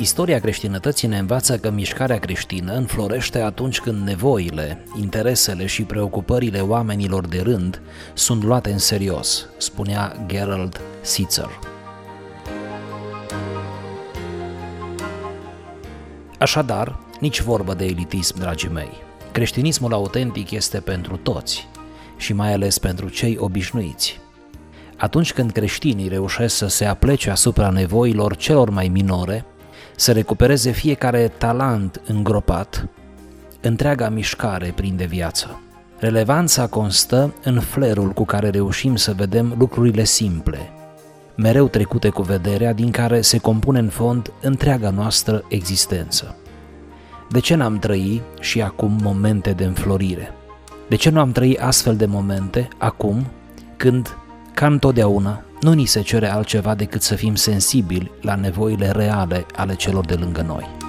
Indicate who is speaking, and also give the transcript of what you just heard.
Speaker 1: Istoria creștinătății ne învață că mișcarea creștină înflorește atunci când nevoile, interesele și preocupările oamenilor de rând sunt luate în serios, spunea Gerald Sitzer. Așadar, nici vorbă de elitism, dragii mei. Creștinismul autentic este pentru toți și mai ales pentru cei obișnuiți. Atunci când creștinii reușesc să se aplece asupra nevoilor celor mai minore, să recupereze fiecare talent îngropat, întreaga mișcare prinde viață. Relevanța constă în flerul cu care reușim să vedem lucrurile simple, mereu trecute cu vederea, din care se compune în fond întreaga noastră existență. De ce n-am trăi și acum momente de înflorire? De ce nu am trăit astfel de momente acum, când, ca întotdeauna, nu ni se cere altceva decât să fim sensibili la nevoile reale ale celor de lângă noi?